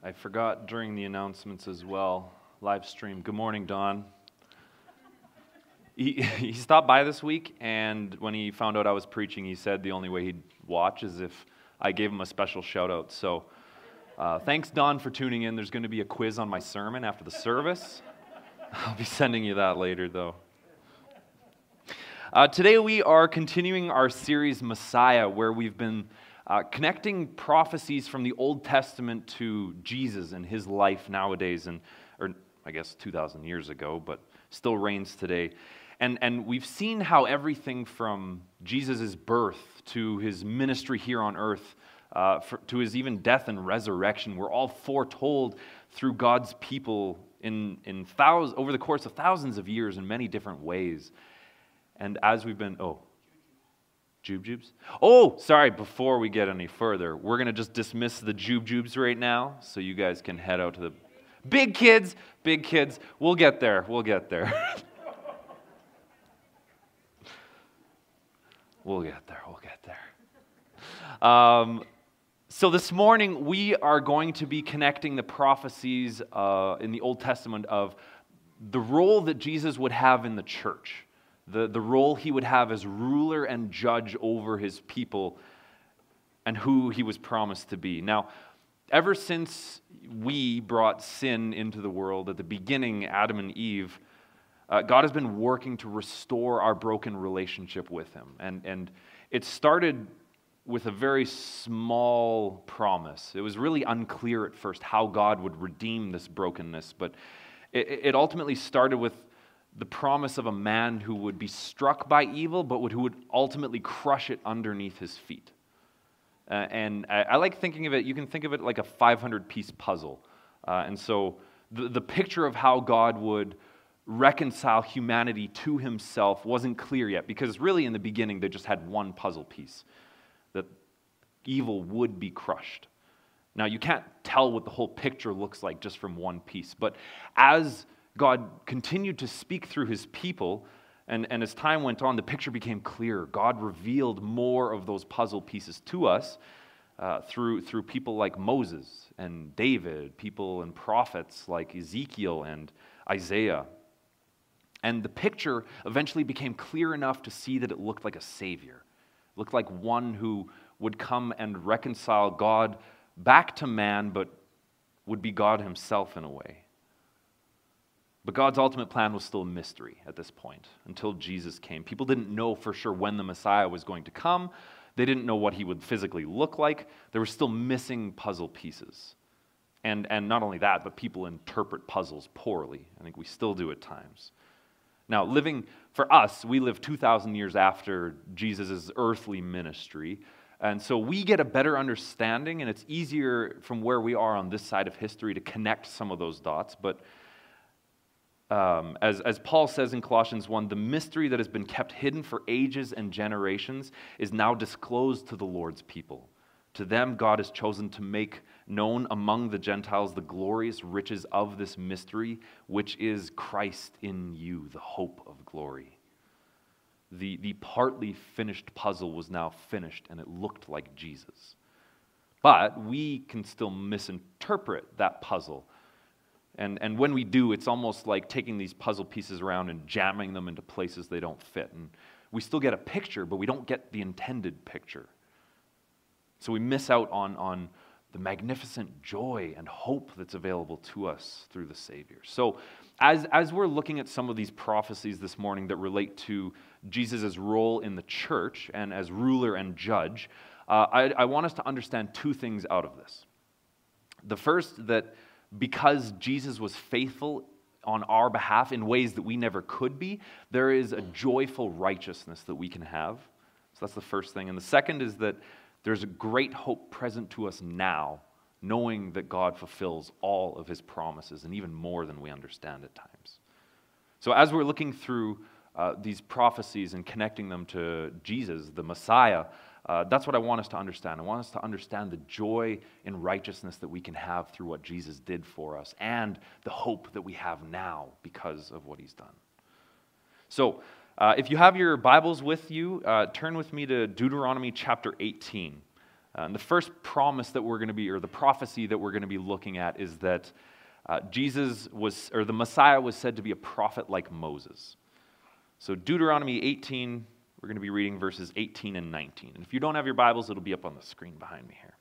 I forgot during the announcements as well. Live stream. Good morning, Don. He, he stopped by this week, and when he found out I was preaching, he said the only way he'd watch is if I gave him a special shout out. So uh, thanks, Don, for tuning in. There's going to be a quiz on my sermon after the service. I'll be sending you that later, though. Uh, today, we are continuing our series Messiah, where we've been uh, connecting prophecies from the Old Testament to Jesus and his life nowadays, and or I guess 2,000 years ago, but still reigns today. And, and we've seen how everything from Jesus' birth to his ministry here on earth, uh, for, to his even death and resurrection, were all foretold through God's people in, in thousands, over the course of thousands of years in many different ways. And as we've been, oh, Jubes? Oh, sorry, before we get any further, we're going to just dismiss the Jubes right now so you guys can head out to the big kids, big kids. We'll get there. We'll get there. We'll get there. We'll get there. Um, so, this morning, we are going to be connecting the prophecies uh, in the Old Testament of the role that Jesus would have in the church, the, the role he would have as ruler and judge over his people, and who he was promised to be. Now, ever since we brought sin into the world at the beginning, Adam and Eve, uh, God has been working to restore our broken relationship with Him. And, and it started with a very small promise. It was really unclear at first how God would redeem this brokenness, but it, it ultimately started with the promise of a man who would be struck by evil, but would, who would ultimately crush it underneath his feet. Uh, and I, I, like thinking of it, you can think of it like a 500 piece puzzle. Uh, and so the, the picture of how God would reconcile humanity to himself wasn't clear yet because really in the beginning they just had one puzzle piece that evil would be crushed. Now you can't tell what the whole picture looks like just from one piece, but as God continued to speak through his people, and, and as time went on, the picture became clearer. God revealed more of those puzzle pieces to us uh, through, through people like Moses and David, people and prophets like Ezekiel and Isaiah. And the picture eventually became clear enough to see that it looked like a savior, it looked like one who would come and reconcile God back to man, but would be God himself in a way. But God's ultimate plan was still a mystery at this point until Jesus came. People didn't know for sure when the Messiah was going to come. They didn't know what he would physically look like. There were still missing puzzle pieces. And, and not only that, but people interpret puzzles poorly. I think we still do at times. Now, living for us, we live 2,000 years after Jesus' earthly ministry. And so we get a better understanding, and it's easier from where we are on this side of history to connect some of those dots. But um, as, as Paul says in Colossians 1, the mystery that has been kept hidden for ages and generations is now disclosed to the Lord's people. To them, God has chosen to make known among the Gentiles the glorious riches of this mystery, which is Christ in you, the hope of glory. The, the partly finished puzzle was now finished, and it looked like Jesus. But we can still misinterpret that puzzle. And, and when we do, it's almost like taking these puzzle pieces around and jamming them into places they don't fit. And we still get a picture, but we don't get the intended picture. So we miss out on, on the magnificent joy and hope that's available to us through the Savior. So, as, as we're looking at some of these prophecies this morning that relate to Jesus' role in the church and as ruler and judge, uh, I, I want us to understand two things out of this. The first, that because Jesus was faithful on our behalf in ways that we never could be, there is a joyful righteousness that we can have. So that's the first thing. And the second is that there's a great hope present to us now, knowing that God fulfills all of his promises and even more than we understand at times. So, as we're looking through uh, these prophecies and connecting them to Jesus, the Messiah, uh, that's what I want us to understand. I want us to understand the joy in righteousness that we can have through what Jesus did for us and the hope that we have now because of what he's done. So, uh, if you have your Bibles with you, uh, turn with me to Deuteronomy chapter 18. Uh, and the first promise that we're going to be, or the prophecy that we're going to be looking at, is that uh, Jesus was, or the Messiah was said to be a prophet like Moses. So, Deuteronomy 18, we're going to be reading verses 18 and 19. And if you don't have your Bibles, it'll be up on the screen behind me here.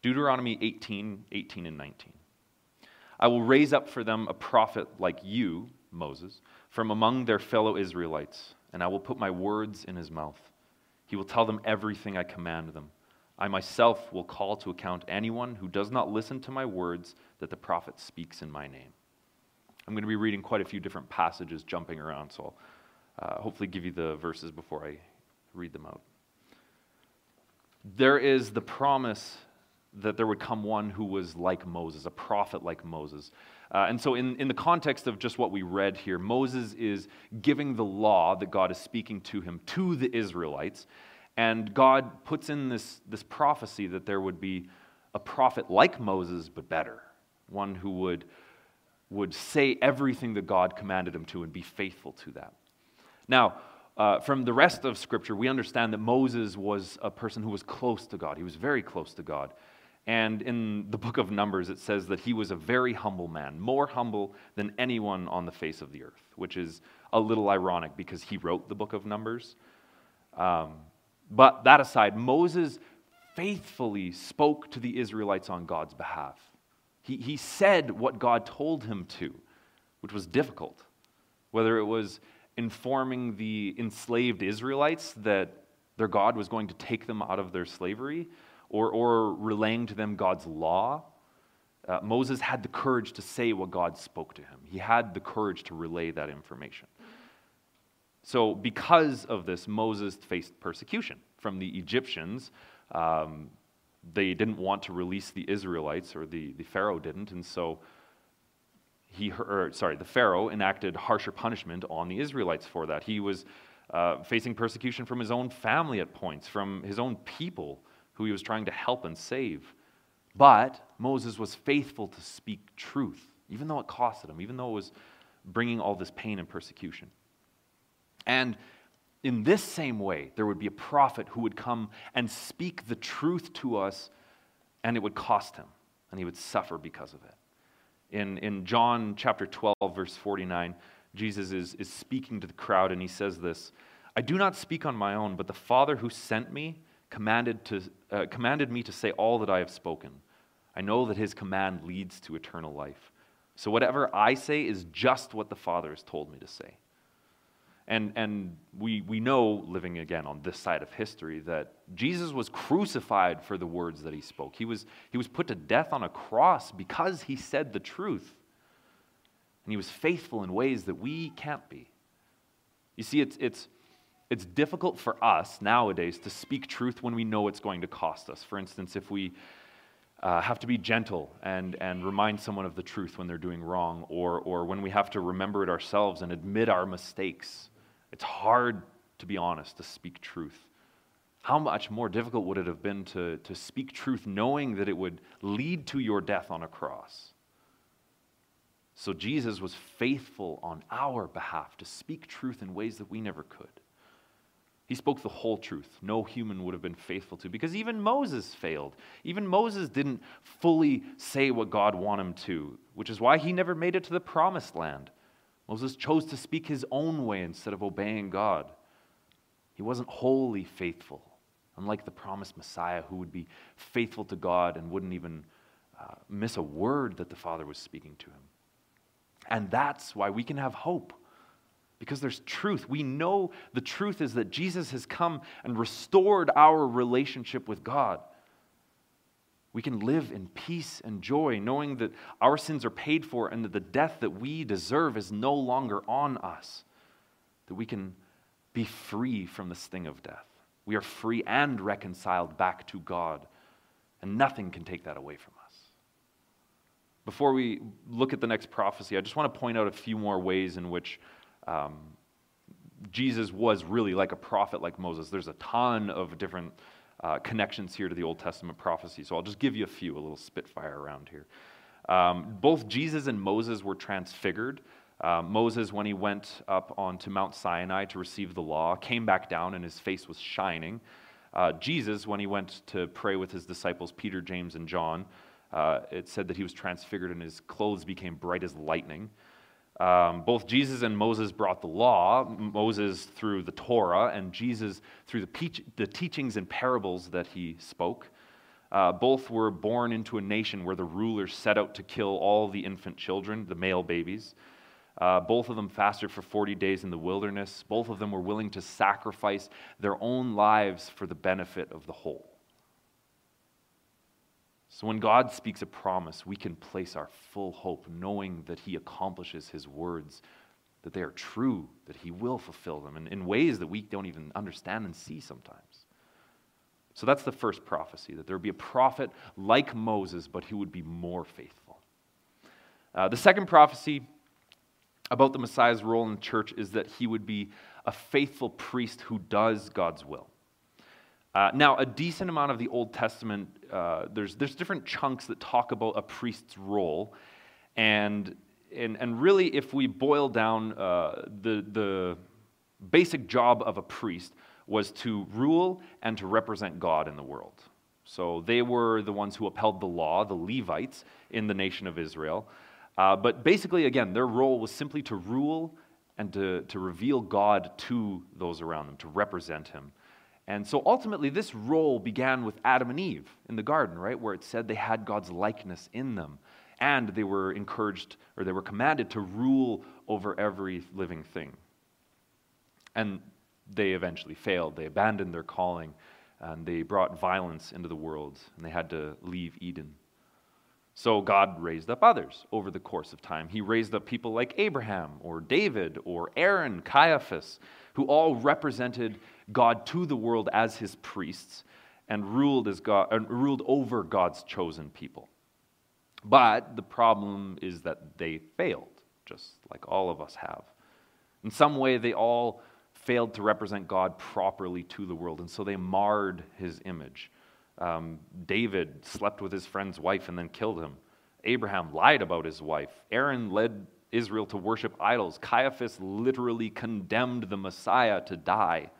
Deuteronomy 18, 18 and 19. I will raise up for them a prophet like you, Moses, from among their fellow Israelites, and I will put my words in his mouth. He will tell them everything I command them. I myself will call to account anyone who does not listen to my words that the prophet speaks in my name. I'm going to be reading quite a few different passages jumping around, so I'll uh, hopefully give you the verses before I read them out. There is the promise that there would come one who was like Moses, a prophet like Moses. Uh, and so, in, in the context of just what we read here, Moses is giving the law that God is speaking to him to the Israelites. And God puts in this, this prophecy that there would be a prophet like Moses, but better, one who would, would say everything that God commanded him to and be faithful to that. Now, uh, from the rest of Scripture, we understand that Moses was a person who was close to God. He was very close to God. And in the book of Numbers, it says that he was a very humble man, more humble than anyone on the face of the earth, which is a little ironic because he wrote the book of Numbers. Um, but that aside, Moses faithfully spoke to the Israelites on God's behalf. He, he said what God told him to, which was difficult. Whether it was informing the enslaved Israelites that their God was going to take them out of their slavery, or, or relaying to them God's law. Uh, Moses had the courage to say what God spoke to him, he had the courage to relay that information. So, because of this, Moses faced persecution from the Egyptians. Um, they didn't want to release the Israelites, or the, the Pharaoh didn't, and so he, or, sorry, the Pharaoh enacted harsher punishment on the Israelites for that. He was uh, facing persecution from his own family at points, from his own people who he was trying to help and save. But Moses was faithful to speak truth, even though it costed him, even though it was bringing all this pain and persecution. And in this same way, there would be a prophet who would come and speak the truth to us, and it would cost him, and he would suffer because of it. In, in John chapter 12, verse 49, Jesus is, is speaking to the crowd, and he says this I do not speak on my own, but the Father who sent me commanded, to, uh, commanded me to say all that I have spoken. I know that his command leads to eternal life. So whatever I say is just what the Father has told me to say. And, and we, we know, living again on this side of history, that Jesus was crucified for the words that he spoke. He was, he was put to death on a cross because he said the truth. And he was faithful in ways that we can't be. You see, it's, it's, it's difficult for us nowadays to speak truth when we know it's going to cost us. For instance, if we uh, have to be gentle and, and remind someone of the truth when they're doing wrong, or, or when we have to remember it ourselves and admit our mistakes, it's hard, to be honest, to speak truth. How much more difficult would it have been to, to speak truth knowing that it would lead to your death on a cross? So Jesus was faithful on our behalf to speak truth in ways that we never could. He spoke the whole truth. No human would have been faithful to because even Moses failed. Even Moses didn't fully say what God wanted him to, which is why he never made it to the promised land. Moses chose to speak his own way instead of obeying God. He wasn't wholly faithful, unlike the promised Messiah who would be faithful to God and wouldn't even uh, miss a word that the Father was speaking to him. And that's why we can have hope because there's truth. We know the truth is that Jesus has come and restored our relationship with God. We can live in peace and joy, knowing that our sins are paid for and that the death that we deserve is no longer on us. That we can be free from the sting of death. We are free and reconciled back to God, and nothing can take that away from us. Before we look at the next prophecy, I just want to point out a few more ways in which um, Jesus was really like a prophet like Moses. There's a ton of different uh, connections here to the Old Testament prophecy, so I'll just give you a few, a little spitfire around here. Um, both Jesus and Moses were transfigured. Uh, Moses, when he went up onto Mount Sinai to receive the law, came back down and his face was shining. Uh, Jesus, when he went to pray with his disciples, Peter, James, and John, uh, it said that he was transfigured and his clothes became bright as lightning. Um, both Jesus and Moses brought the law, Moses through the Torah, and Jesus through the, pe- the teachings and parables that he spoke. Uh, both were born into a nation where the rulers set out to kill all the infant children, the male babies. Uh, both of them fasted for 40 days in the wilderness. Both of them were willing to sacrifice their own lives for the benefit of the whole. So when God speaks a promise, we can place our full hope, knowing that He accomplishes His words, that they are true, that He will fulfill them, and in ways that we don't even understand and see sometimes. So that's the first prophecy that there would be a prophet like Moses, but who would be more faithful. Uh, the second prophecy about the Messiah's role in the church is that he would be a faithful priest who does God's will. Uh, now, a decent amount of the Old Testament, uh, there's, there's different chunks that talk about a priest's role. And, and, and really, if we boil down uh, the, the basic job of a priest, was to rule and to represent God in the world. So they were the ones who upheld the law, the Levites, in the nation of Israel. Uh, but basically, again, their role was simply to rule and to, to reveal God to those around them, to represent Him. And so ultimately, this role began with Adam and Eve in the garden, right? Where it said they had God's likeness in them. And they were encouraged, or they were commanded to rule over every living thing. And they eventually failed. They abandoned their calling and they brought violence into the world and they had to leave Eden. So God raised up others over the course of time. He raised up people like Abraham or David or Aaron, Caiaphas, who all represented God to the world as his priests and ruled, as God, uh, ruled over God's chosen people. But the problem is that they failed, just like all of us have. In some way, they all failed to represent God properly to the world, and so they marred his image. Um, David slept with his friend's wife and then killed him. Abraham lied about his wife. Aaron led Israel to worship idols. Caiaphas literally condemned the Messiah to die.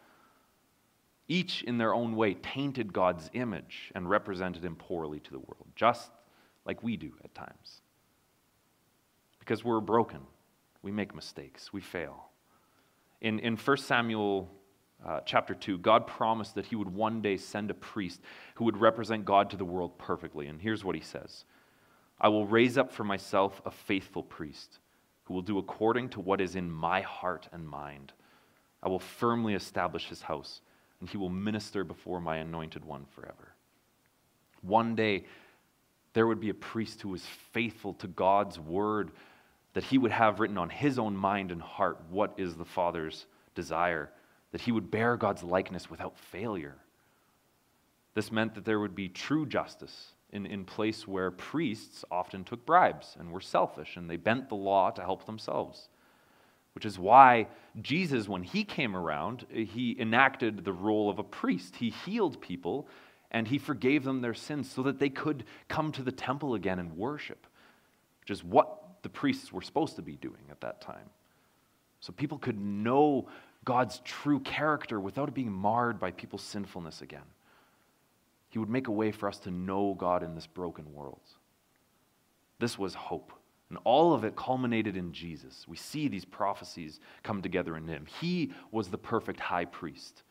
Each, in their own way, tainted God's image and represented him poorly to the world, just like we do at times. Because we're broken, we make mistakes, we fail. In, in 1 Samuel uh, chapter 2, God promised that he would one day send a priest who would represent God to the world perfectly. And here's what he says I will raise up for myself a faithful priest who will do according to what is in my heart and mind. I will firmly establish his house, and he will minister before my anointed one forever. One day, there would be a priest who was faithful to God's word that he would have written on his own mind and heart what is the Father's desire, that he would bear God's likeness without failure. This meant that there would be true justice in, in place where priests often took bribes and were selfish and they bent the law to help themselves. Which is why Jesus, when he came around, he enacted the role of a priest. He healed people and he forgave them their sins so that they could come to the temple again and worship, which is what the priests were supposed to be doing at that time. So people could know God's true character without it being marred by people's sinfulness again. He would make a way for us to know God in this broken world. This was hope. And all of it culminated in Jesus. We see these prophecies come together in him. He was the perfect high priest.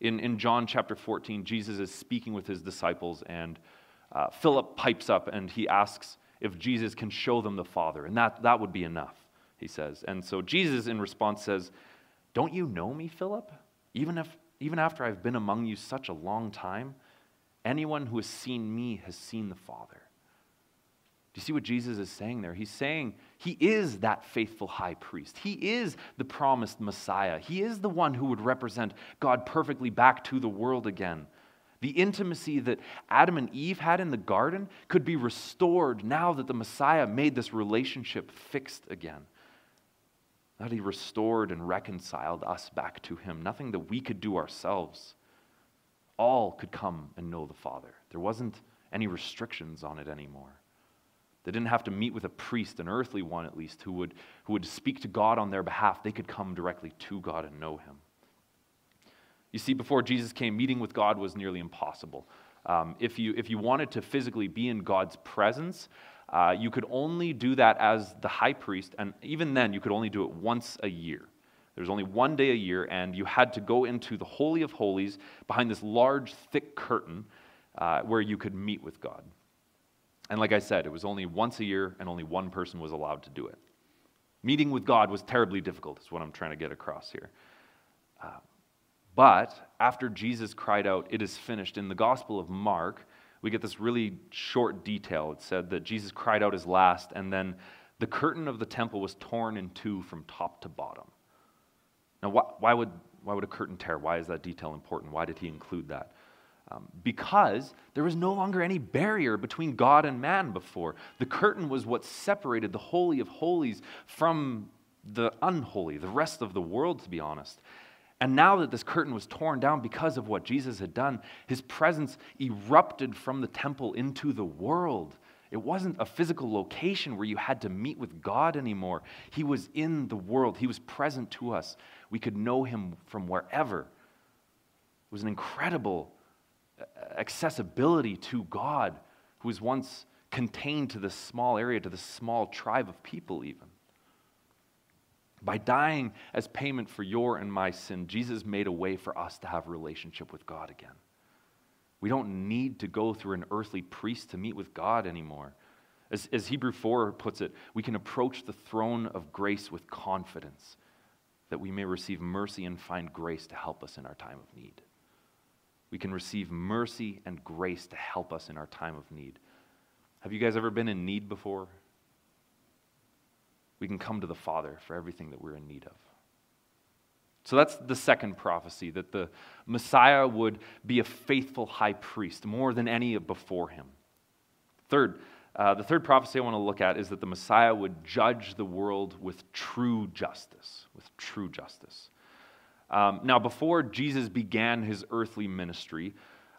In, in John chapter 14, Jesus is speaking with his disciples, and uh, Philip pipes up and he asks if Jesus can show them the Father. And that, that would be enough, he says. And so Jesus, in response, says, Don't you know me, Philip? Even, if, even after I've been among you such a long time, anyone who has seen me has seen the Father. Do you see what Jesus is saying there? He's saying he is that faithful high priest. He is the promised Messiah. He is the one who would represent God perfectly back to the world again. The intimacy that Adam and Eve had in the garden could be restored now that the Messiah made this relationship fixed again. That he restored and reconciled us back to him. Nothing that we could do ourselves. All could come and know the Father. There wasn't any restrictions on it anymore. They didn't have to meet with a priest, an earthly one at least, who would, who would speak to God on their behalf. They could come directly to God and know him. You see, before Jesus came, meeting with God was nearly impossible. Um, if, you, if you wanted to physically be in God's presence, uh, you could only do that as the high priest, and even then, you could only do it once a year. There's only one day a year, and you had to go into the Holy of Holies behind this large, thick curtain uh, where you could meet with God. And like I said, it was only once a year, and only one person was allowed to do it. Meeting with God was terribly difficult, is what I'm trying to get across here. Uh, but after Jesus cried out, It is finished, in the Gospel of Mark, we get this really short detail. It said that Jesus cried out his last, and then the curtain of the temple was torn in two from top to bottom. Now, why, why would, why would a curtain tear? Why is that detail important? Why did he include that? Um, because there was no longer any barrier between God and man before. The curtain was what separated the Holy of Holies from the unholy, the rest of the world, to be honest. And now that this curtain was torn down because of what Jesus had done, his presence erupted from the temple into the world. It wasn't a physical location where you had to meet with God anymore. He was in the world, He was present to us. We could know Him from wherever. It was an incredible uh, accessibility to God who was once contained to this small area, to this small tribe of people, even. By dying as payment for your and my sin, Jesus made a way for us to have a relationship with God again. We don't need to go through an earthly priest to meet with God anymore. As, as Hebrew 4 puts it, we can approach the throne of grace with confidence that we may receive mercy and find grace to help us in our time of need. We can receive mercy and grace to help us in our time of need. Have you guys ever been in need before? we can come to the Father for everything that we're in need of. So that's the second prophecy that the Messiah would be a faithful high priest more than any before him. Third, uh, the third prophecy I want to look at is that the Messiah would judge the world with true justice. With true justice. Um, now, before Jesus began his earthly ministry,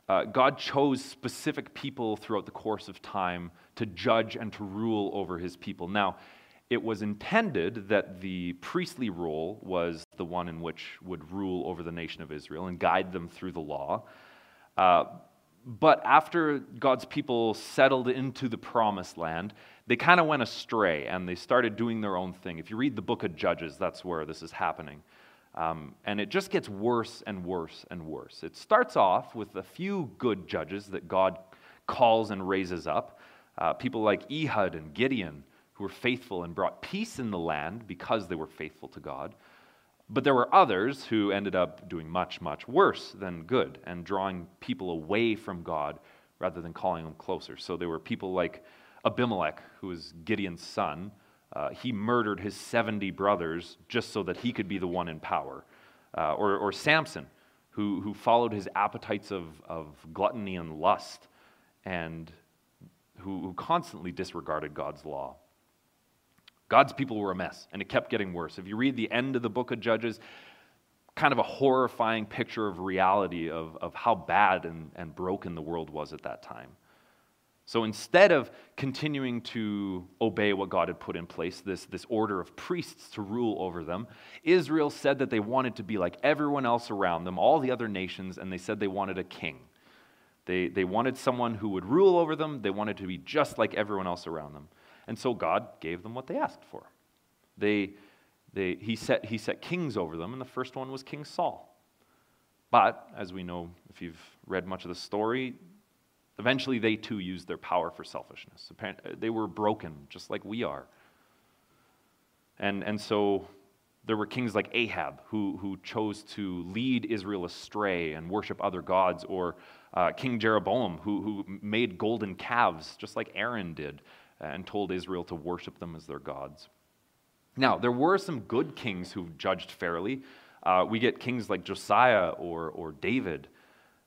uh, God chose specific people throughout the course of time to judge and to rule over his people. Now, it was intended that the priestly role was the one in which would rule over the nation of Israel and guide them through the law. Uh, but after God's people settled into the promised land, they kind of went astray and they started doing their own thing. If you read the book of Judges, that's where this is happening. Um, and it just gets worse and worse and worse. It starts off with a few good judges that God calls and raises up, uh, people like Ehud and Gideon who were faithful and brought peace in the land because they were faithful to God. But there were others who ended up doing much, much worse than good and drawing people away from God rather than calling them closer. So there were people like Abimelech, who was Gideon's son. Uh, he murdered his 70 brothers just so that he could be the one in power. Uh, or, or Samson, who, who followed his appetites of, of gluttony and lust and who, who constantly disregarded God's law. God's people were a mess, and it kept getting worse. If you read the end of the book of Judges, kind of a horrifying picture of reality of, of how bad and, and broken the world was at that time. So instead of continuing to obey what God had put in place, this, this order of priests to rule over them, Israel said that they wanted to be like everyone else around them, all the other nations, and they said they wanted a king. They, they wanted someone who would rule over them, they wanted to be just like everyone else around them. And so God gave them what they asked for. They, they, he, set, he set kings over them, and the first one was King Saul. But, as we know, if you've read much of the story, eventually they too used their power for selfishness. They were broken, just like we are. And, and so there were kings like Ahab who, who chose to lead Israel astray and worship other gods, or uh, King Jeroboam who, who made golden calves, just like Aaron did and told Israel to worship them as their gods. Now, there were some good kings who judged fairly. Uh, we get kings like Josiah or, or David.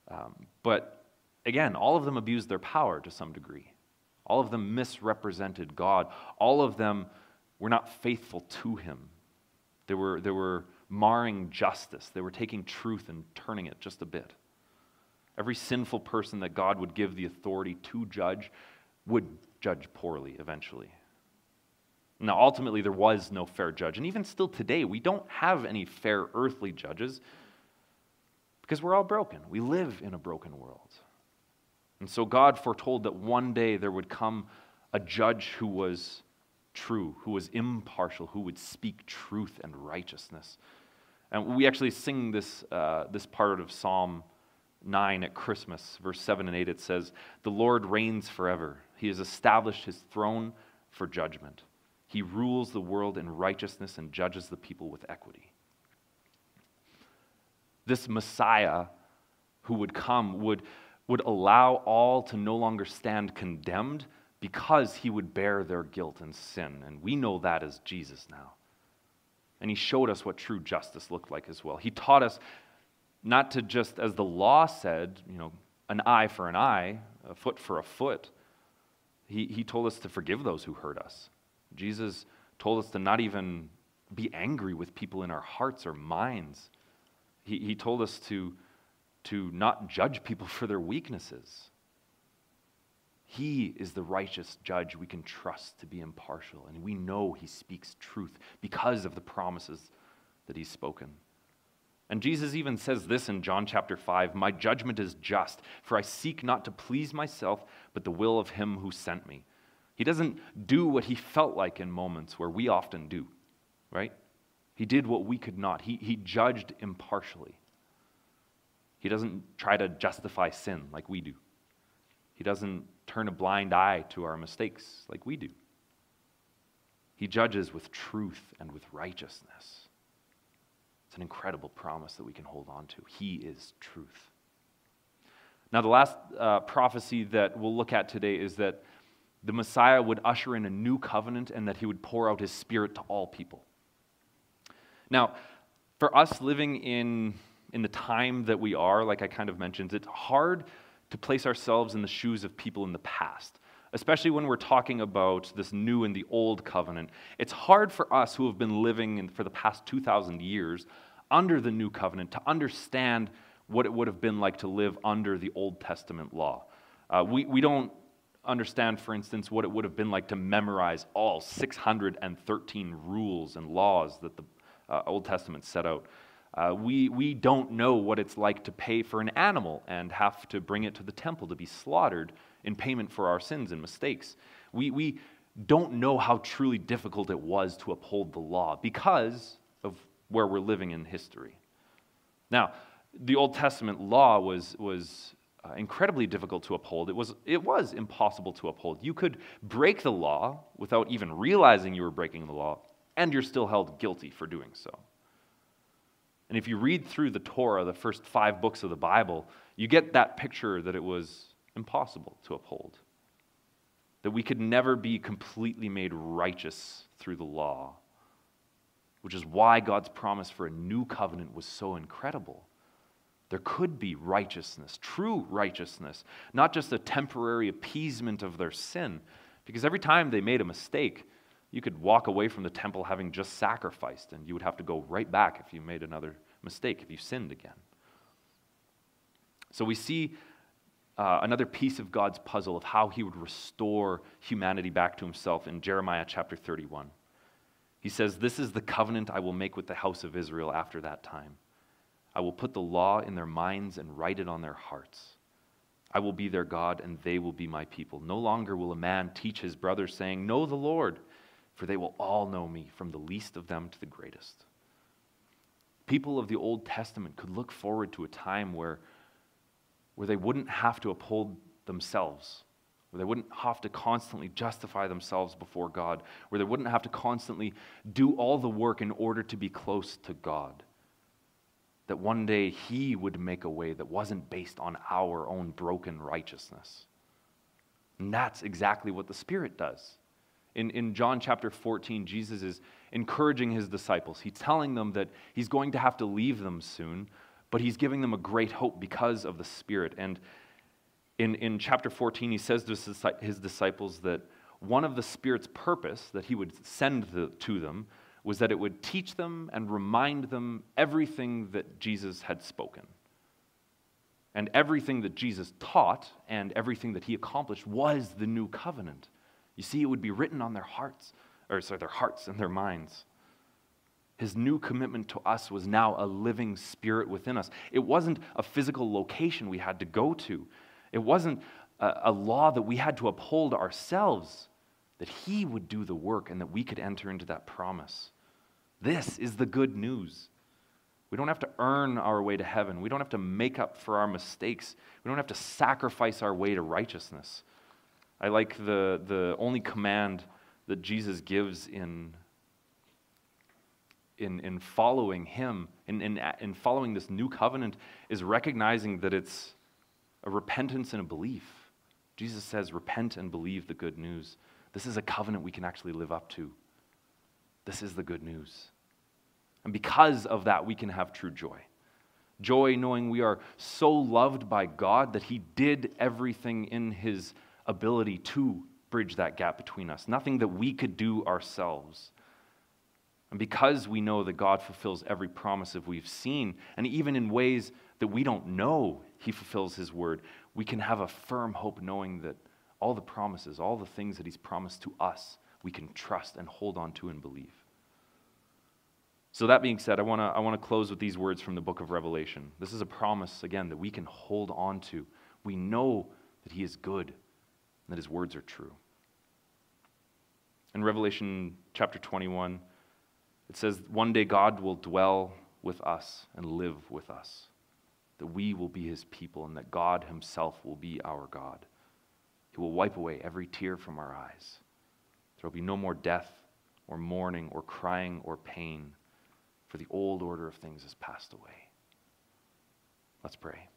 Um, but again, all of them abused their power to some degree. All of them misrepresented God. All of them were not faithful to Him. They were, they were marring justice, they were taking truth and turning it just a bit. Every sinful person that God would give the authority to judge would judge poorly eventually. Now, ultimately, there was no fair judge. And even still today, we don't have any fair earthly judges. Because we're all broken. We live in a broken world. And so God foretold that one day there would come a judge who was true, who was impartial, who would speak truth and righteousness. And we actually sing this, uh, this part of Psalm 9 at Christmas, verse 7 and 8. It says, The Lord reigns forever. He has established his throne for judgment. He rules the world in righteousness and judges the people with equity. This Messiah who would come would, would allow all to no longer stand condemned because he would bear their guilt and sin. And we know that as Jesus now. And he showed us what true justice looked like as well. He taught us not to just, as the law said, you know, an eye for an eye, a foot for a foot. He, he told us to forgive those who hurt us. Jesus told us to not even be angry with people in our hearts or minds. He, he told us to, to not judge people for their weaknesses. He is the righteous judge we can trust to be impartial, and we know he speaks truth because of the promises that he's spoken. And Jesus even says this in John chapter 5 My judgment is just, for I seek not to please myself, but the will of him who sent me. He doesn't do what he felt like in moments where we often do, right? He did what we could not. He, he judged impartially. He doesn't try to justify sin like we do. He doesn't turn a blind eye to our mistakes like we do. He judges with truth and with righteousness. It's an incredible promise that we can hold on to. He is truth. Now, the last uh, prophecy that we'll look at today is that the Messiah would usher in a new covenant and that he would pour out his spirit to all people. Now, for us living in, in the time that we are, like I kind of mentioned, it's hard to place ourselves in the shoes of people in the past, especially when we're talking about this new and the old covenant. It's hard for us who have been living in, for the past 2,000 years under the new covenant to understand what it would have been like to live under the Old Testament law. Uh, we, we don't understand, for instance, what it would have been like to memorize all 613 rules and laws that the uh, Old Testament set out. Uh, we, we don't know what it's like to pay for an animal and have to bring it to the temple to be slaughtered in payment for our sins and mistakes. We, we don't know how truly difficult it was to uphold the law because where we're living in history. Now, the Old Testament law was, was uh, incredibly difficult to uphold. It was, it was impossible to uphold. You could break the law without even realizing you were breaking the law, and you're still held guilty for doing so. And if you read through the Torah, the first five books of the Bible, you get that picture that it was impossible to uphold. That we could never be completely made righteous through the law, which is why God's promise for a new covenant was so incredible. There could be righteousness, true righteousness, not just a temporary appeasement of their sin. Because every time they made a mistake, you could walk away from the temple having just sacrificed, and you would have to go right back if you made another mistake, if you sinned again. So we see uh, another piece of God's puzzle of how he would restore humanity back to himself in Jeremiah chapter 31. He says, This is the covenant I will make with the house of Israel after that time. I will put the law in their minds and write it on their hearts. I will be their God, and they will be my people. No longer will a man teach his brother, saying, Know the Lord for they will all know me, from the least of them to the greatest. People of the Old Testament could look forward to a time where, where they wouldn't have to uphold themselves, where they wouldn't have to constantly justify themselves before God, where they wouldn't have to constantly do all the work in order to be close to God. That one day He would make a way that wasn't based on our own broken righteousness. And that's exactly what the Spirit does. In, in John chapter 14, Jesus is encouraging his disciples. He's telling them that he's going to have to leave them soon, but he's giving them a great hope because of the Spirit. And in, in chapter 14, he says to his disciples that one of the Spirit's purpose that he would send the, to them was that it would teach them and remind them everything that Jesus had spoken. And everything that Jesus taught and everything that he accomplished was the new covenant. You see, it would be written on their hearts, or sorry, their hearts and their minds. His new commitment to us was now a living spirit within us. It wasn't a physical location we had to go to, it wasn't a, a, law that we had to uphold ourselves, that He would do the work and that we could enter into that promise. This is the good news. We don't have to earn our way to heaven. We don't have to make up for our mistakes. We don't have to sacrifice our way to righteousness. I like the, the only command that Jesus gives in in, in following Him, in, in, in following this new covenant, is recognizing that it's a repentance and a belief. Jesus says, Repent and believe the good news. This is a covenant we can actually live up to. This is the good news. And because of that, we can have true joy. Joy knowing we are so loved by God that He did everything in His ability to bridge that gap between us, nothing that we could do ourselves. And because we know that God fulfills every promise that we've seen, and even in ways that we don't know He fulfills His word, we can have a firm hope knowing that all the promises, all the things that He's promised to us, we can trust and hold on to and believe. So, that being said, I want to I wanna close with these words from the book of Revelation. This is a promise, again, that we can hold on to. We know that He is good and that His words are true. In Revelation chapter 21, it says, One day God will dwell with us and live with us, that we will be his people, and that God himself will be our God. He will wipe away every tear from our eyes. There will be no more death, or mourning, or crying, or pain, for the old order of things has passed away. Let's pray.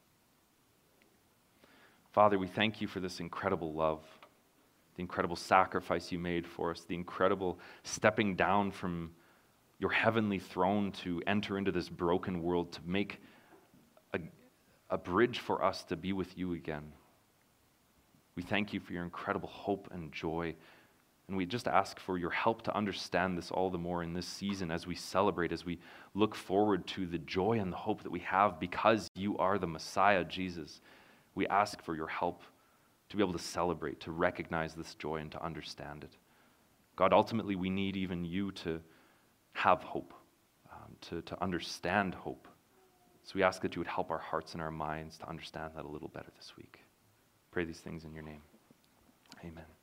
Father, we thank you for this incredible love, the incredible sacrifice you made for us, the incredible stepping down from your heavenly throne to enter into this broken world to make a, a bridge for us to be with you again. We thank you for your incredible hope and joy. And we just ask for your help to understand this all the more in this season as we celebrate, as we look forward to the joy and the hope that we have because you are the Messiah, Jesus. We ask for your help to be able to celebrate, to recognize this joy, and to understand it. God, ultimately, we need even you to have hope, um, to, to understand hope. So we ask that you would help our hearts and our minds to understand that a little better this week. Pray these things in your name. Amen.